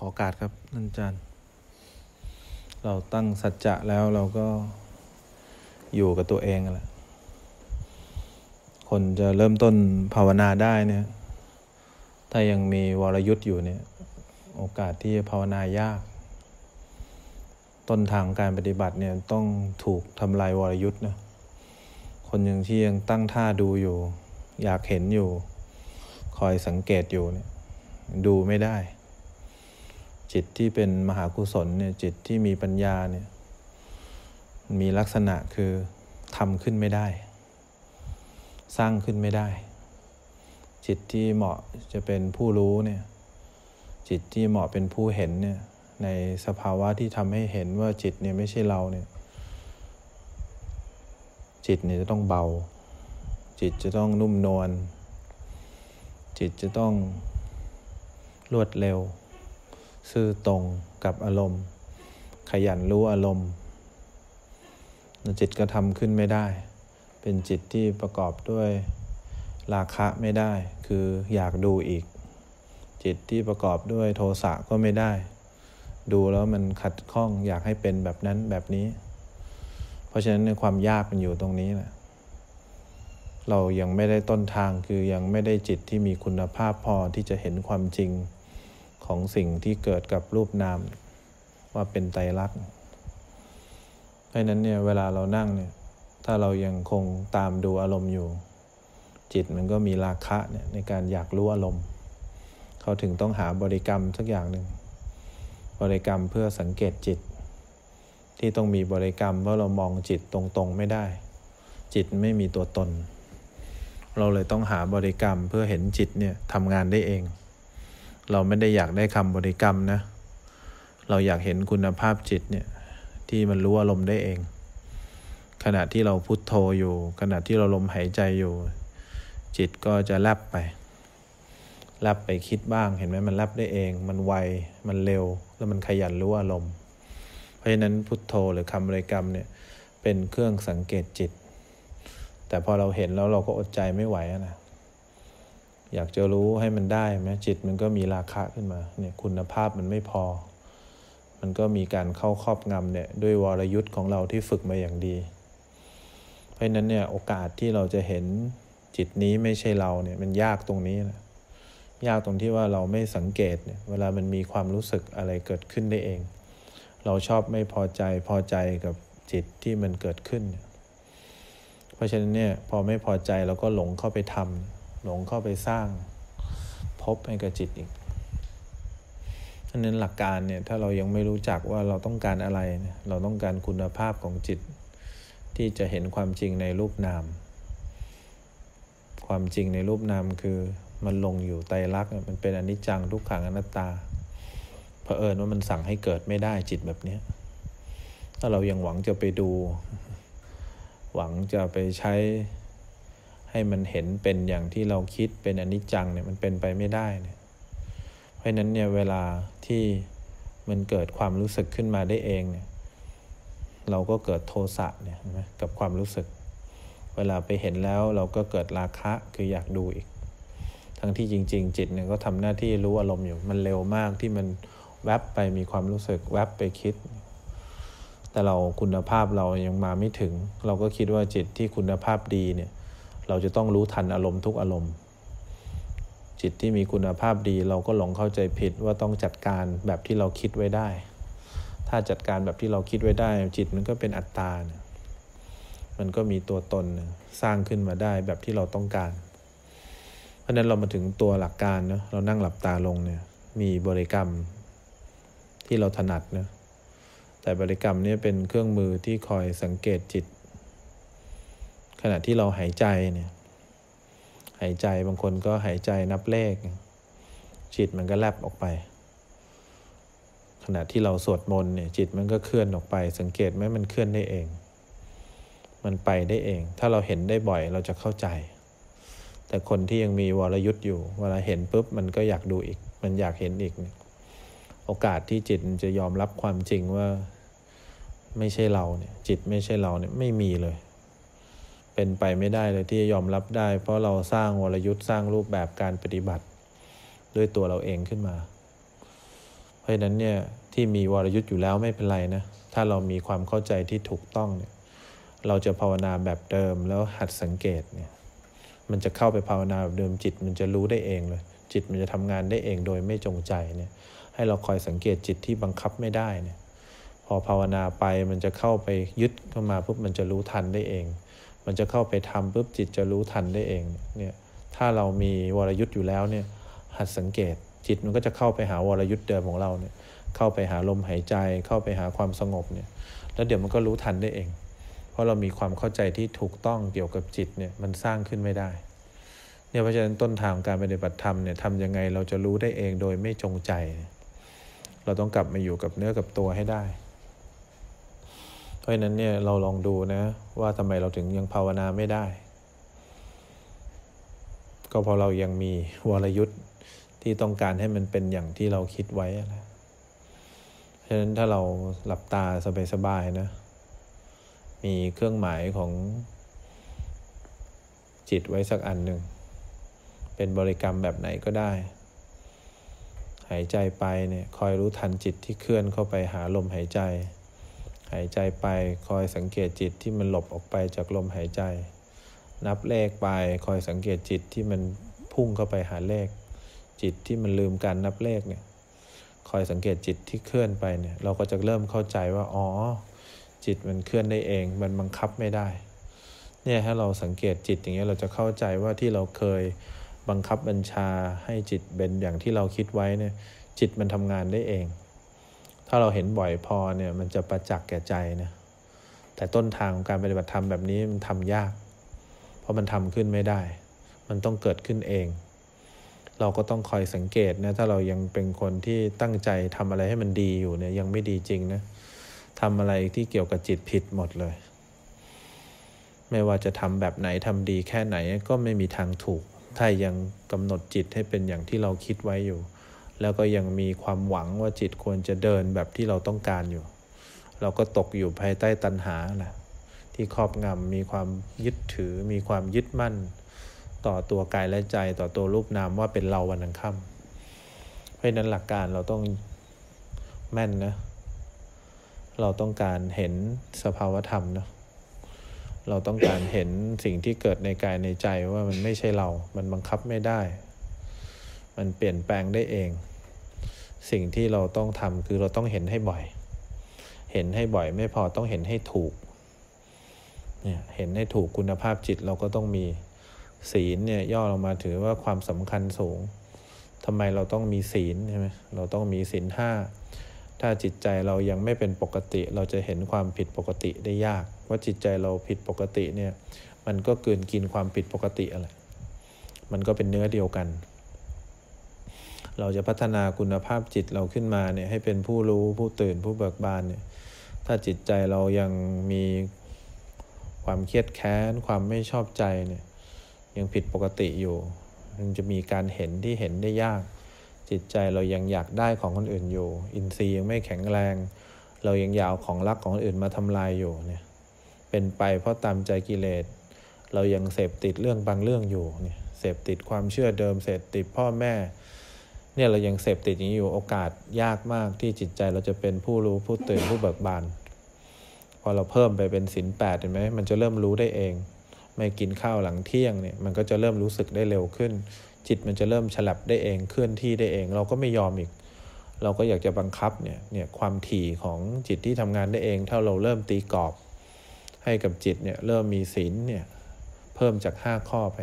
ขอโอกาสครับท่านอาจารย์ เราตั้งสัจจะแล้วเราก็อยู่กับตัวเองแหละคนจะเริ่มต้นภาวนาได้เนี่ย ถ้ายังมีวรยุทธ์อยู่เนี่ย โอกาสที่จะภาวนายาก ต้นทางการปฏิบัติเนี่ยต้องถูกทำลายวรยุทธ์นะ คนยังที่ยังตั้งท่าดูอยู่ อยากเห็นอยู่ คอยสังเกตอยู่เนี่ย ดูไม่ได้ จิตที่เป็นมหากุศลเนี่ยจิตที่มีปัญญาเนี่ยมีลักษณะคือทำขึ้นไม่ได้ สร้างขึ้นไม่ได้ จิตที่เหมาะจะเป็นผู้รู้เนี่ยจิตที่เหมาะเป็นผู้เห็นเนี่ยในสภาวะที่ทำให้เห็นว่าจิตเนี่ยไม่ใช่เราเนี่ยจิตเนี่ยจะต้องเบา จิตจะต้องนุ่มนวลจิตจะต้องรวดเร็ว ซื่อตรงกับอารมณ์ ขยันรู้อารมณ์ จิตก็ทำขึ้นไม่ได้ เป็นจิตที่ประกอบด้วยราคะไม่ได้ คืออยากดูอีก จิตที่ประกอบด้วยโทสะก็ไม่ได้ ดูแล้วมันขัดข้องอยากให้เป็นแบบนั้นแบบนี้ เพราะฉะนั้นในความยากมันอยู่ตรงนี้แหละเรายังไม่ได้ต้นทางคือยังไม่ได้จิตที่มีคุณภาพพอที่จะเห็นความจริง ของสิ่งที่เกิดกับรูปนาม ว่าเป็นไตรลักษณ์เพราะนั้นเนี่ยเวลาเรานั่งเนี่ยถ้าเรายังคงตามดูอารมณ์อยู่ จิตมันก็มีราคะเนี่ยในการอยากรู้อารมณ์ เขาถึงต้องหาบริกรรมสักอย่างหนึ่งบริกรรมเพื่อสังเกตจิต ที่ต้องมีบริกรรมเพราะเรามองจิตตรงๆไม่ได้ จิตไม่มีตัวตน เราเลยต้องหาบริกรรมเพื่อเห็นจิตเนี่ยทำงานได้เอง เราไม่ได้อยากได้คำบริกรรมนะ เราอยากเห็นคุณภาพจิตเนี่ยที่มันรู้อารมณ์ได้เอง ขณะที่เราพุโทโธอยู่ ขณะที่เราลมหายใจอยู่ จิตก็จะแลบไปแลบไปคิดบ้างเห็นไหมมันแลบได้เอง มันไวมันเร็ว แล้วมันขยันรู้อารมณ์ เพราะฉะนั้นพุโทโธหรือคำบริกรรมเนี่ยเป็นเครื่องสังเกตจิต แต่พอเราเห็นแล้วเราก็อดใจไม่ไหวนะ อยากจะรู้ให้มันได้ไหมจิตมันก็มีราคะขึ้นมาเนี่ยคุณภาพมันไม่พอ มันก็มีการเข้าครอบงำเนี่ยด้วยวรยุทธ์ของเราที่ฝึกมาอย่างดี เพราะฉะนั้นเนี่ยโอกาสที่เราจะเห็นจิตนี้ไม่ใช่เราเนี่ยมันยากตรงนี้นะยากตรงที่ว่าเราไม่สังเกตเนี่ยเวลามันมีความรู้สึกอะไรเกิดขึ้นได้เอง เราชอบไม่พอใจพอใจกับจิตที่มันเกิดขึ้น เพราะฉะนั้นเนี่ยพอไม่พอใจเราก็หลงเข้าไปทำ หลงเข้าไปสร้างพบให้กับจิตอีกฉะนั้นหลักการเนี่ยถ้าเรายังไม่รู้จักว่าเราต้องการอะไรเนี่ยเราต้องการคุณภาพของจิต ที่จะเห็นความจริงในรูปนาม ความจริงในรูปนามคือมันลงอยู่ไตรลักษณ์มันเป็นอนิจจังทุกขังอนัตตาเผอิญว่ามันสั่งให้เกิดไม่ได้จิตแบบนี้ถ้าเรายังหวังจะไปดู หวังจะไปใช้ ให้มันเห็นเป็นอย่างที่เราคิดเป็นอนิจจังเนี่ยมันเป็นไปไม่ได้เนี่ยเพราะนั้นเนี่ยเวลาที่มันเกิดความรู้สึกขึ้นมาได้เองเนี่ยเราก็เกิดโทสะเนี่ยกับความรู้สึก เวลาไปเห็นแล้วเราก็เกิดราคะคืออยากดูอีก ทั้งที่จริง ๆ จิตเนี่ยก็ทำหน้าที่รู้อารมณ์อยู่มันเร็วมากที่มันแวบไปมีความรู้สึกแวบไปคิด แต่เราคุณภาพเรายังมาไม่ถึง เราก็คิดว่าจิตที่คุณภาพดีเนี่ย เราจะต้องรู้ทันอารมณ์ทุกอารมณ์ จิตที่มีคุณภาพดีเราก็หลงเข้าใจผิดว่าต้องจัดการแบบที่เราคิดไว้ได้ ถ้าจัดการแบบที่เราคิดไว้ได้ จิตมันก็เป็นอัตตาเนี่ยมันก็มีตัวตนสร้างขึ้นมาได้แบบที่เราต้องการ เพราะนั้นเรามาถึงตัวหลักการเนะเรานั่งหลับตาลงเนี่ยมีบริกรรมที่เราถนัดนะแต่บริกรรมนี้เป็นเครื่องมือที่คอยสังเกตจิต ขณะที่เราหายใจเนี่ยหายใจบางคนก็หายใจนับเลขจิตมันก็แลบออกไป ขณะที่เราสวดมนต์เนี่ยจิตมันก็เคลื่อนออกไป สังเกตไหมมันเคลื่อนได้เอง มันไปได้เอง ถ้าเราเห็นได้บ่อยเราจะเข้าใจ แต่คนที่ยังมีวรยุทธ์อยู่ เวลาเห็นปุ๊บมันก็อยากดูอีก มันอยากเห็นอีก โอกาสที่จิตจะยอมรับความจริงว่า ไม่ใช่เราเนี่ยจิตไม่ใช่เราเนี่ยไม่มีเลย เป็นไปไม่ได้เลยที่จะยอมรับได้ เพราะเราสร้างวรยุทธ์สร้างรูปแบบการปฏิบัติ ด้วยตัวเราเองขึ้นมา เพราะฉะนั้นเนี่ยที่มีวรยุทธ์อยู่แล้วไม่เป็นไรนะถ้าเรามีความเข้าใจที่ถูกต้องเนี่ยเราจะภาวนาแบบเดิมแล้วหัดสังเกตเนี่ยมันจะเข้าไปภาวนาแบบเดิมจิต มันจะรู้ได้เองเลย จิตมันจะทำงานได้เองโดยไม่จงใจเนี่ยให้เราคอยสังเกตจิตที่บังคับไม่ได้เนี่ยพอภาวนาไปมันจะเข้าไปยึดเข้ามาปุ๊บมันจะรู้ทันได้เอง มันจะเข้าไปทำปุ๊บจิตจะรู้ทันได้เองเนี่ยถ้าเรามีวรยุทธ์อยู่แล้วเนี่ยหัดสังเกตจิตมันก็จะเข้าไปหาวรยุทธ์เดิมของเราเนี่ยเข้าไปหาลมหายใจเข้าไปหาความสงบเนี่ยแล้วเดี๋ยวมันก็รู้ทันได้เอง เพราะเรามีความเข้าใจที่ถูกต้องเกี่ยวกับจิตเนี่ยมันสร้างขึ้นไม่ได้เนี่ยเพราะฉะนั้นต้นทางการปฏิบัติธรรมเนี่ยทำยังไงเราจะรู้ได้เองโดยไม่จงใจ เราต้องกลับมาอยู่กับเนื้อกับตัวให้ได้ ราะฉะนั้นเนี่ยเราลองดูนะว่าทำไมเราถึงยังภาวนาไม่ได้ ก็เพราะเรายังมีวรยุทธ์ที่ต้องการให้มันเป็นอย่างที่เราคิดไว้นะเพราะฉะนั้นถ้าเราหลับตาสบายๆนะ มีเครื่องหมายของจิตไว้สักอันหนึ่ง เป็นบริกรรมแบบไหนก็ได้ หายใจไปเนี่ยคอยรู้ทันจิตที่เคลื่อนเข้าไปหาลมหายใจ หายใจไปคอยสังเกตจิตที่มันหลบออกไปจากลมหายใจ นับเลขไปคอยสังเกตจิตที่มันพุ่งเข้าไปหาเลข จิตที่มันลืมการนับเลขเนี่ยคอยสังเกตจิตที่เคลื่อนไปเนี่ยเราก็จะเริ่มเข้าใจว่าอ๋อ จิตมันเคลื่อนได้เอง มันบังคับไม่ได้ เนี่ยถ้าเราสังเกตจิตอย่างเงี้ยเราจะเข้าใจว่าที่เราเคยบังคับบัญชาให้จิตเป็นอย่างที่เราคิดไว้เนี่ยจิตมันทำงานได้เอง ถ้าเราเห็นบ่อยพอเนี่ยมันจะประจักษ์แก่ใจนะแต่ต้นทางของการปฏิบัติธรรมแบบนี้มันทำยาก เพราะมันทำขึ้นไม่ได้ มันต้องเกิดขึ้นเอง เราก็ต้องคอยสังเกตนะถ้าเรายังเป็นคนที่ตั้งใจทำอะไรให้มันดีอยู่เนี่ยยังไม่ดีจริงนะทำอะไรที่เกี่ยวกับจิตผิดหมดเลย ไม่ว่าจะทำแบบไหนทำดีแค่ไหนก็ไม่มีทางถูก ถ้ายังกำหนดจิตให้เป็นอย่างที่เราคิดไว้อยู่ แล้วก็ยังมีความหวังว่าจิตควรจะเดินแบบที่เราต้องการอยู่ เราก็ตกอยู่ภายใต้ตัณหาแหละที่ครอบงำมีความยึดถือ มีความยึดมั่น ต่อตัวกายและใจต่อตัวรูปนามว่าเป็นเราวันนังค่ำเพราะนั้นหลักการเราต้องแม่นนะ เราต้องการเห็นสภาวธรรมนะเราต้องการเห็นสิ่งที่เกิดในกายในใจว่ามันไม่ใช่เรา มันบังคับไม่ได้ มันเปลี่ยนแปลงได้เอง สิ่งที่เราต้องทำคือเราต้องเห็นให้บ่อย เห็นให้บ่อยไม่พอต้องเห็นให้ถูกเนี่ยเห็นให้ถูกคุณภาพจิตเราก็ต้องมีศีลเนี่ยย่อลงมาถือว่าความสำคัญสูงทำไมเราต้องมีศีลใช่ไหมเราต้องมีศีลห้าถ้าจิตใจเรายังไม่เป็นปกติ เราจะเห็นความผิดปกติได้ยาก ว่าจิตใจเราผิดปกติเนี่ย มันก็เกินกินความผิดปกติอะไร มันก็เป็นเนื้อเดียวกัน เราจะพัฒนาคุณภาพจิตเราขึ้นมาเนี่ยให้เป็นผู้รู้ผู้ตื่นผู้เบิกบานเนี่ยถ้าจิตใจเรายังมีความเครียดแค้นความไม่ชอบใจเนี่ยยังผิดปกติอยู่ มันจะมีการเห็นที่เห็นได้ยาก จิตใจเรายังอยากได้ของคนอื่นอยู่ อินทรีย์ยังไม่แข็งแรง เรายังยาวของรักของคนอื่นมาทำลายอยู่เนี่ยเป็นไปเพราะตามใจกิเลสเรายังเสพติดเรื่องบางเรื่องอยู่เนี่ยเสพติดความเชื่อเดิมเสพติดพ่อแม่ เนี่ยเรายังเสพติดอย่างนี้อยู่โอกาสยากมากที่จิตใจเราจะเป็นผู้รู้ผู้ตื่นผู้เบิกบาน พอเราเพิ่มไปเป็นศีลแปดเห็นไหมมันจะเริ่มรู้ได้เอง ไม่กินข้าวหลังเที่ยงเนี่ยมันก็จะเริ่มรู้สึกได้เร็วขึ้น จิตมันจะเริ่มฉลับได้เองเคลื่อนที่ได้เอง เราก็ไม่ยอมอีก เราก็อยากจะบังคับเนี่ยเนี่ยความถี่ของจิตที่ทำงานได้เองถ้าเราเริ่มตีกรอบ ให้กับจิตเนี่ยเริ่มมีศีลเนี่ยเพิ่มจากห้าข้อไป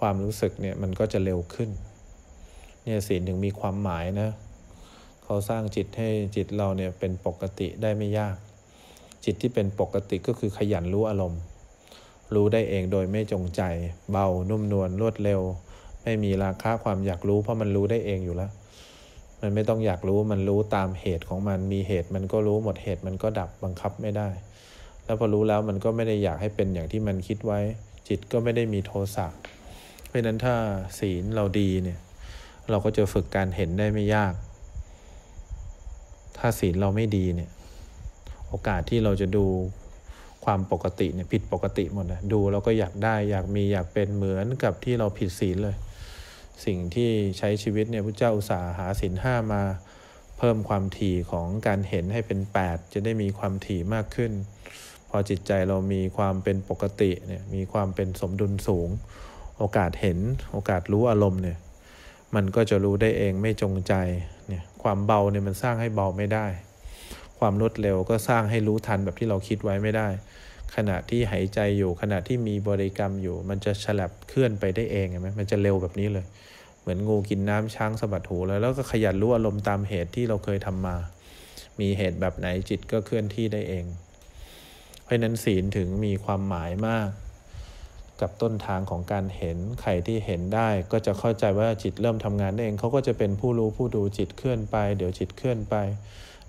ความรู้สึกเนี่ยมันก็จะเร็วขึ้น เนี่ยศีลถึงมีความหมายนะเขาสร้างจิตให้จิตเราเนี่ยเป็นปกติได้ไม่ยาก จิตที่เป็นปกติก็คือขยันรู้อารมณ์ รู้ได้เองโดยไม่จงใจ เบานุ่มนวลรวดเร็ว ไม่มีราคาความอยากรู้ เพราะมันรู้ได้เองอยู่แล้ว มันไม่ต้องอยากรู้มันรู้ตามเหตุของมันมีเหตุมันก็รู้หมดเหตุมันก็ดับบังคับไม่ได้ แล้วพอรู้แล้วมันก็ไม่ได้อยากให้เป็นอย่างที่มันคิดไว้ จิตก็ไม่ได้มีโทสะเพราะนั้นถ้าศีลเราดีเนี่ย เราก็จะฝึกการเห็นได้ไม่ยาก ถ้าศีลเราไม่ดีเนี่ย โอกาสที่เราจะดูความปกติเนี่ยผิดปกติหมดนะดูแล้วก็อยากได้อยากมีอยากเป็นเหมือนกับที่เราผิดศีลเลย สิ่งที่ใช้ชีวิตเนี่ยพระเจ้าอุตสาหาศีลห้ามาเพเพิ่มความถี่ของการเห็นให้เป็น 8 จะได้มีความถี่มากขึ้น พอจิตใจเรามีความเป็นปกติเนี่ยมีความเป็นสมดุลสูง โอกาสเห็นโอกาสรู้อารมณ์เนี่ย มันก็จะรู้ได้เองไม่จงใจเนี่ยความเบาเนี่ยมันสร้างให้เบาไม่ได้ ความรวดเร็วก็สร้างให้รู้ทันแบบที่เราคิดไว้ไม่ได้ ขณะที่หายใจอยู่ขณะที่มีบริกรรมอยู่ มันจะฉลับเคลื่อนไปได้เองใช่ไหมมันจะเร็วแบบนี้เลย เหมือนงูกินน้ำช้างสะบัดหูแล้วแล้วก็ขยันรู้อารมณ์ตามเหตุที่เราเคยทำมา มีเหตุแบบไหนจิตก็เคลื่อนที่ได้เอง เพราะนั้นศีลถึงมีความหมายมาก กับต้นทางของการเห็น ใครที่เห็นได้ ก็จะเข้าใจว่าจิตเริ่มทำงานเอง เขาก็จะเป็นผู้รู้ผู้ดูจิตเคลื่อนไป เดี๋ยวจิตเคลื่อนไป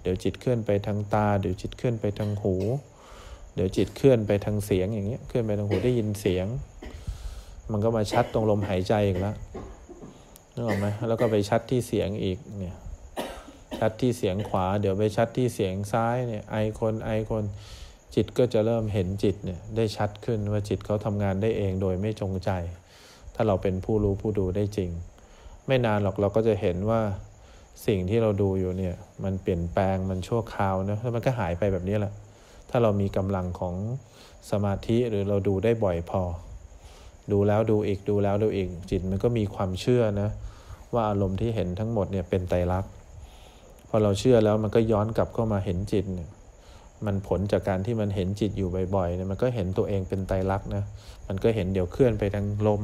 เดี๋ยวจิตเคลื่อนไปทางตา เดี๋ยวจิตเคลื่อนไปทางหู เดี๋ยวจิตเคลื่อนไปทางเสียงอย่างเงี้ย เคลื่อนไปทางหูได้ยินเสียง มันก็มาชัดตรงลมหายใจอีกแล้วนึกออกไหมแล้วก็ไปชัดที่เสียงอีกเนี่ย ชัดที่เสียงขวา เดี๋ยวไปชัดที่เสียงซ้ายเนี่ย ไอคนไอคน จิตก็จะเริ่มเห็นจิตเนี่ยได้ชัดขึ้นว่าจิตเขาทำงานได้เองโดยไม่จงใจ ถ้าเราเป็นผู้รู้ผู้ดูได้จริง ไม่นานหรอกเราก็จะเห็นว่าสิ่งที่เราดูอยู่เนี่ยมันเปลี่ยนแปลงมันชั่วคราวนะแล้วมันก็หายไปแบบนี้แหละ ถ้าเรามีกำลังของสมาธิหรือเราดูได้บ่อยพอ ดูแล้วดูอีกดูแล้วดูอีกจิตมันก็มีความเชื่อนะว่าอารมณ์ที่เห็นทั้งหมดเนี่ยเป็นไตรลักษณ์พอเราเชื่อแล้วมันก็ย้อนกลับเข้ามาเห็นจิตเนี่ย มันผลจากการที่มันเห็นจิตอยู่บ่อยๆเนี่ยมันก็เห็นตัวเองเป็นไตรลักษณ์นะมันก็เห็นเดี๋ยวเคลื่อนไปทางลม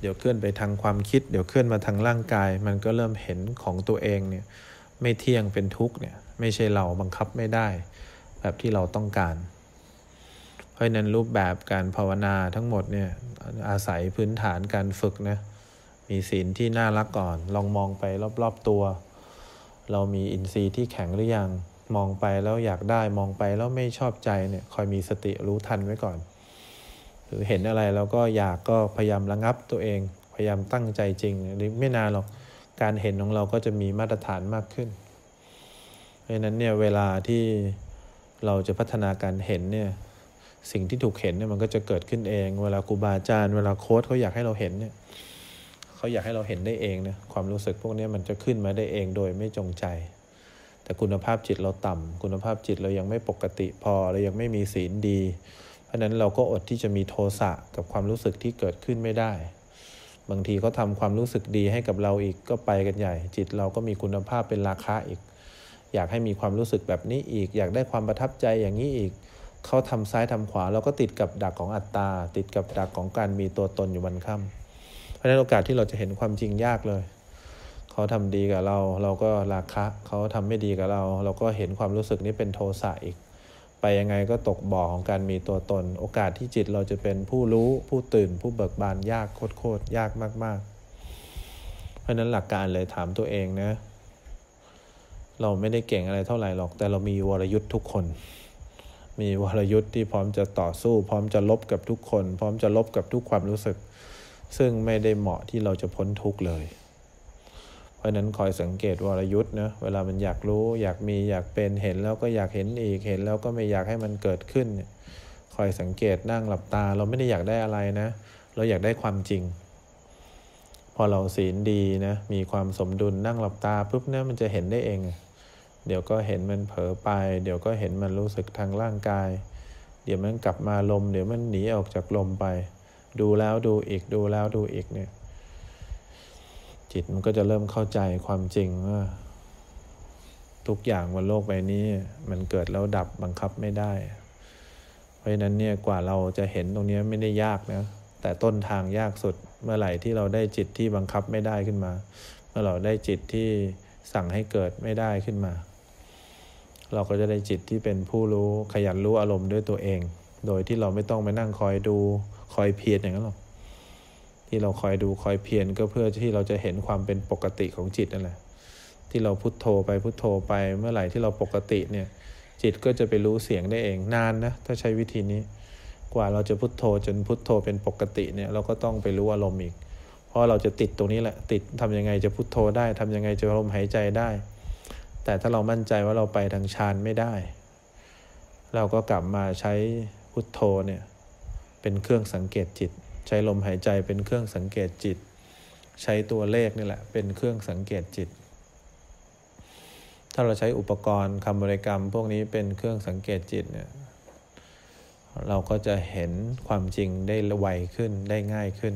เดี๋ยวเคลื่อนไปทางความคิด เดี๋ยวเคลื่อนมาทางร่างกาย มันก็เริ่มเห็นของตัวเองเนี่ยไม่เที่ยงเป็นทุกข์เนี่ยไม่ใช่เราบังคับไม่ได้ แบบที่เราต้องการ เพราะนั้นรูปแบบการภาวนาทั้งหมดเนี่ยอาศัยพื้นฐานการฝึกนะมีศีลที่น่ารักก่อน ลองมองไปรอบๆตัว เรามีอินทรีย์ที่แข็งหรือยัง มองไปแล้วอยากได้มองไปแล้วไม่ชอบใจเนี่ยคอยมีสติรู้ทันไว้ก่อน หรือเห็นอะไรแล้วก็อยากก็พยายามระงับตัวเอง พยายามตั้งใจจริงไม่นานหรอกการเห็นของเราก็จะมีมาตรฐานมากขึ้น เพราะนั้นเนี่ยเวลาที่เราจะพัฒนาการเห็นเนี่ยสิ่งที่ถูกเห็นเนี่ยมันก็จะเกิดขึ้นเอง เวลาครูบาอาจารย์เวลาโค้ดเขาอยากให้เราเห็นเนี่ยเขาอยากให้เราเห็นได้เองเนี่ยความรู้สึกพวกนี้มันจะขึ้นมาได้เองโดยไม่จงใจ แต่คุณภาพจิตเราต่ำคุณภาพจิตเรายังไม่ปกติพอเรายังไม่มีศีลดี เพราะนั้นเราก็อดที่จะมีโทสะกับความรู้สึกที่เกิดขึ้นไม่ได้ บางทีเขาทาความรู้สึกดีให้กับเราอีกก็ไปกันใหญ่ จิตเราก็มีคุณภาพเป็นราคาอีก อยากให้มีความรู้สึกแบบนี้อีก อยากได้ความประทับใจอย่างนี้อีกเขาทำซ้ายทำขวาเราก็ติดกับดักของอัตตา ติดกับดักของการมีตัวตนอยู่บนค่ำเพราะนั้นโอกาสที่เราจะเห็นความจริงยากเลย เขาทำดีกับเรา เราก็ราคะเขาทำไม่ดีกับเรา เราก็เห็นความรู้สึกนี้เป็นโทสะอีก ไปยังไงก็ตกบ่อของการมีตัวตน โอกาสที่จิตเราจะเป็นผู้รู้ผู้ตื่น ผู้เบิกบานยากโคตรยากมาก ๆ เพราะนั้นหลักการเลยถามตัวเองนะ เราไม่ได้เก่งอะไรเท่าไหร่หรอก แต่เรามีวรยุทธ์ทุกคน มีวรยุทธ์ที่พร้อมจะต่อสู้ พร้อมจะลบกับทุกคน พร้อมจะลบกับทุกความรู้สึก ซึ่งไม่ได้เหมาะที่เราจะพ้นทุกข์เลย ราะนั้นคอยสังเกตวรยุทธ์นะเวลามันอยากรู้ อยากมีอยากเป็นเห็นแล้วก็อยากเห็นอีกเห็นแล้วก็ไม่อยากให้มันเกิดขึ้น คอยสังเกตนั่งหลับตา เราไม่ได้อยากได้อะไรนะ เราอยากได้ความจริง พอเราศีลดีนะมีความสมดุลนั่งหลับตาปุ๊บนี่ยมันจะเห็นได้เอง เดี๋ยวก็เห็นมันเผลอไป เดี๋ยวก็เห็นมันรู้สึกทางร่างกาย เดี๋ยวมันกลับมาลม เดี๋ยวมันหนีออกจากลมไป ดูแล้วดูอีกดูแล้วดูอีกเนี่ย จิตมันก็จะเริ่มเข้าใจความจริงว่า ทุกอย่างบนโลกใบนี้ มันเกิดแล้วดับบังคับไม่ได้ เพราะฉะนั้นเนี่ยกว่าเราจะเห็นตรงนี้ไม่ได้ยากนะแต่ต้นทางยากสุดเมื่อไหร่ที่เราได้จิตที่บังคับไม่ได้ขึ้นมา เมื่อเราได้จิตที่สั่งให้เกิดไม่ได้ขึ้นมา เราก็จะได้จิตที่เป็นผู้รู้ขยันรู้อารมณ์ด้วยตัวเอง โดยที่เราไม่ต้องไปนั่งคอยดูคอยเพียรอย่างนั้นหรอก ที่เราคอยดูคอยเพียรก็เพื่อที่เราจะเห็นความเป็นปกติของจิตนั่นแหละ ที่เราพุโทโธไปพุโทโธไปเมื่อไหร่ที่เราปกติเนี่ยจิตก็จะไปรู้เสียงได้เองนานนะถ้าใช้วิธีนี้ กว่าเราจะพุโทโธจนพุโทโธเป็นปกติเนี่ยเราก็ต้องไปรู้อารมณ์อีก เพราะเราจะติดตรงนี้แหละติดทำยังไงจะพุโทโธได้ทำยังไงจะลมหายใจได้ แต่ถ้าเรามั่นใจว่าเราไปทางฌานไม่ได้ เราก็กลับมาใช้พุทโธเนี่ยเป็นเครื่องสังเกตจิต ใช้ลมหายใจเป็นเครื่องสังเกตจิต ใช้ตัวเลขนี่แหละ เป็นเครื่องสังเกตจิต ถ้าเราใช้อุปกรณ์คำบริกรรม พวกนี้เป็นเครื่องสังเกตจิตเนี่ยเราก็จะเห็นความจริงได้ไวขึ้นได้ง่ายขึ้น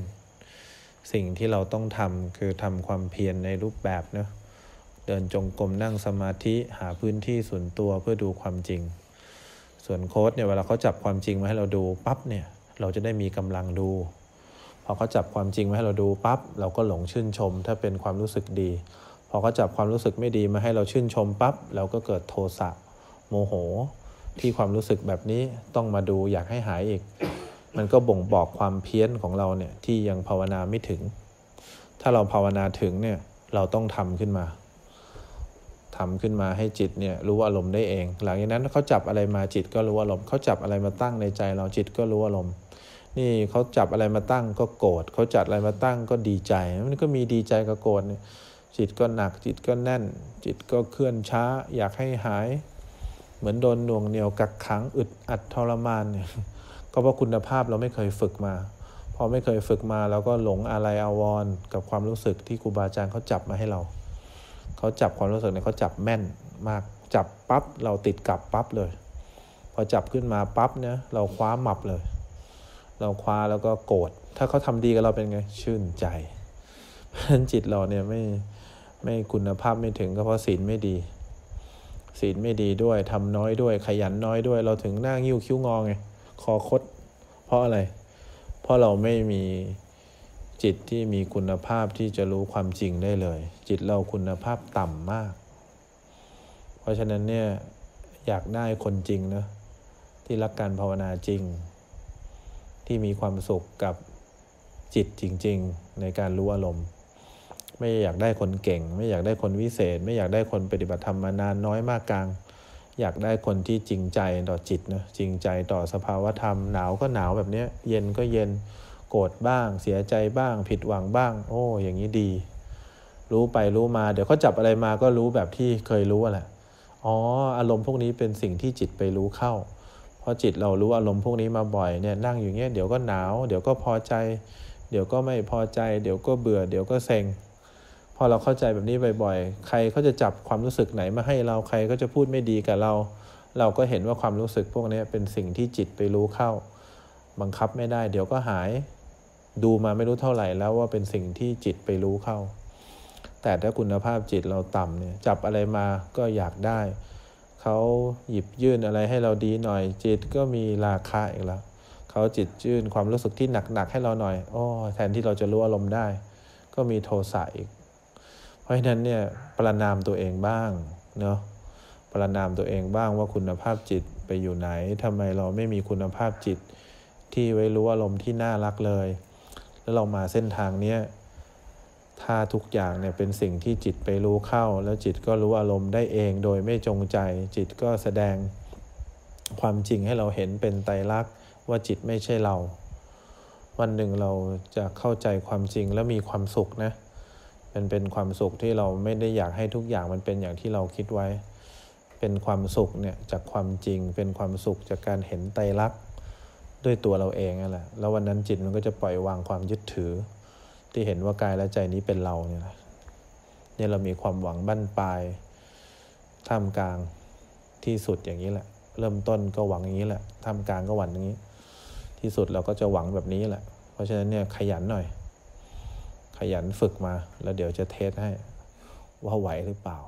สิ่งที่เราต้องทำคือทำความเพียรในรูปแบบเนะเดินจงกรมนั่งสมาธิหาพื้นที่ส่วนตัวเพื่อดูความจริง ส่วนโค้ดเนี่ยเวลาเขาจับความจริงมาให้เราดูปั๊บเนี่ย เราจะได้มีกำลังดู พอเขาจับความจริงมาให้เราดูปั๊บเราก็หลงชื่นชม ถ้าเป็นความรู้สึกดี พอเขาจับความรู้สึกไม่ดีมาให้เราชื่นชมปั๊บเราก็เกิดโทสะโมโห ที่ความรู้สึกแบบนี้ต้องมาดูอยากให้หายอีก มันก็บ่งบอกความเพี้ยนของเราเนี่ยที่ยังภาวนาไม่ถึง ถ้าเราภาวนาถึงเนี่ยเราต้องทำขึ้นมาทำขึ้นมาให้จิตเนี่ยรู้อารมณ์ได้เอง หลังจากนั้นเขาจับอะไรมาจิตก็รู้อารมณ์เขาจับอะไรมาตั้งในใจเราจิตก็รู้อารมณ์ นี่เขาจับอะไรมาตั้งก็โกรธเขาจัดอะไรมาตั้งก็ดีใจ มันก็มีดีใจกับโกรธจิตก็หนักจิตก็แน่น จิตก็เคลื่อนช้า อยากให้หาย เหมือนโดนหน่วงเหนียวกักขังอึดอัดทรมานเนี่ยก็เพราะคุณภาพเราไม่เคยฝึกมาพอไม่เคยฝึกมาเราก็หลงอะไรอาวรกับความรู้สึกที่ครูบาอาจารย์เขาจับมาให้เราเขาจับความรู้สึกเนี่ยเขาจับแม่นมากจับปั๊บเราติดกับปั๊บเลย พอจับขึ้นมาปั๊บเนี่ยเราคว้าหมับเลย เราคว้าแล้วก็โกรธถ้าเขาทำดีกับเราเป็นไงชื่นใจ เพราะฉะนั้นจิตเราเนี่ยไม่ไม่คุณภาพไม่ถึงก็เพราะศีลไม่ดีศีลไม่ดีด้วยทำน้อยด้วยขยันน้อยด้วย เราถึงหน้างิ้วคิ้วงอไงคอคด เพราะอะไร เพราะเราไม่มีจิตที่มีคุณภาพที่จะรู้ความจริงได้เลย จิตเราคุณภาพต่ำมาก เพราะฉะนั้นเนี่ยอยากได้คนจริงนะที่รักการภาวนาจริง ที่มีความสุขกับจิตจริง ๆ ในการรู้อารมณ์ ไม่อยากได้คนเก่ง ไม่อยากได้คนวิเศษ ไม่อยากได้คนปฏิบัติธรรมมานานน้อยมากกลาง อยากได้คนที่จริงใจต่อจิตนะจริงใจต่อสภาวธรรมหนาวก็หนาวแบบนี้เย็นก็เย็นโกรธบ้าง เสียใจบ้าง ผิดหวังบ้าง โอ้ อย่างนี้ดี รู้ไปรู้มา เดี๋ยวเขาจับอะไรมาก็รู้แบบที่เคยรู้แหละอ๋ออารมณ์พวกนี้เป็นสิ่งที่จิตไปรู้เข้า อจิตเรารู้อารมณ์พวกนี้มาบ่อยเนี่ยนั่งอยู่เงี้ยเดี๋ยวก็หนาว เดี๋ยวก็พอใจ เดี๋ยวก็ไม่พอใจ เดี๋ยวก็เบื่อ เดี๋ยวก็เซ็งพอเราเข้าใจแบบนี้บ่อยๆ ใครเขาจะจับความรู้สึกไหนมาให้เราใครก็จะพูดไม่ดีกับเรา เราก็เห็นว่าความรู้สึกพวกนี้เป็นสิ่งที่จิตไปรู้เข้า บังคับไม่ได้ เดี๋ยวก็หายดูมาไม่รู้เท่าไหร่แล้วว่าเป็นสิ่งที่จิตไปรู้เข้า แต่ถ้าคุณภาพจิตเราต่ำเนี่ยจับอะไรมาก็อยากได้ เขาหยิบยื่นอะไรให้เราดีหน่อย จิตก็มีราคาอีกแล้วเขาจิตยื่นความรู้สึกที่หนักๆให้เราหน่อยโอ้แทนที่เราจะรู้อารมณ์ได้ ก็มีโทสะอีก เพราะฉะนั้นเนี่ยประนามตัวเองบ้างเนาะประนามตัวเองบ้างว่าคุณภาพจิตไปอยู่ไหนทำไมเราไม่มีคุณภาพจิตที่ไว้รู้อารมณ์ที่น่ารักเลย แล้วเรามาเส้นทางเนี้ย ถ้าทุกอย่างเนี่ยเป็นสิ่งที่จิตไปรู้เข้า แล้วจิตก็รู้อารมณ์ได้เองโดยไม่จงใจ จิตก็แสดงความจริงให้เราเห็นเป็นไตรลักษณ์ว่าจิตไม่ใช่เรา วันหนึ่งเราจะเข้าใจความจริงแล้วมีความสุขนะมันเป็นความสุขที่เราไม่ได้อยากให้ทุกอย่างมันเป็นอย่างที่เราคิดไว้ เป็นความสุขเนี่ยจากความจริง เป็นความสุขจากการเห็นไตรลักษณ์ด้วยตัวเราเองนั่นแหละแล้ววันนั้นจิตมันก็จะปล่อยวางความยึดถือ ที่เห็นว่ากายและใจนี้เป็นเราเนี่ยนะเนี่ยเรามีความหวังบั้นปลายท่ามกลางที่สุดอย่างนี้แหละ เริ่มต้นก็หวังอย่างนี้แหละท่ามกลางก็หวังอย่างนี้ ที่สุดเราก็จะหวังแบบนี้แหละ เพราะฉะนั้นเนี่ยขยันหน่อย ขยันฝึกมาแล้วเดี๋ยวจะเทสให้ว่าไหวหรือเปล่า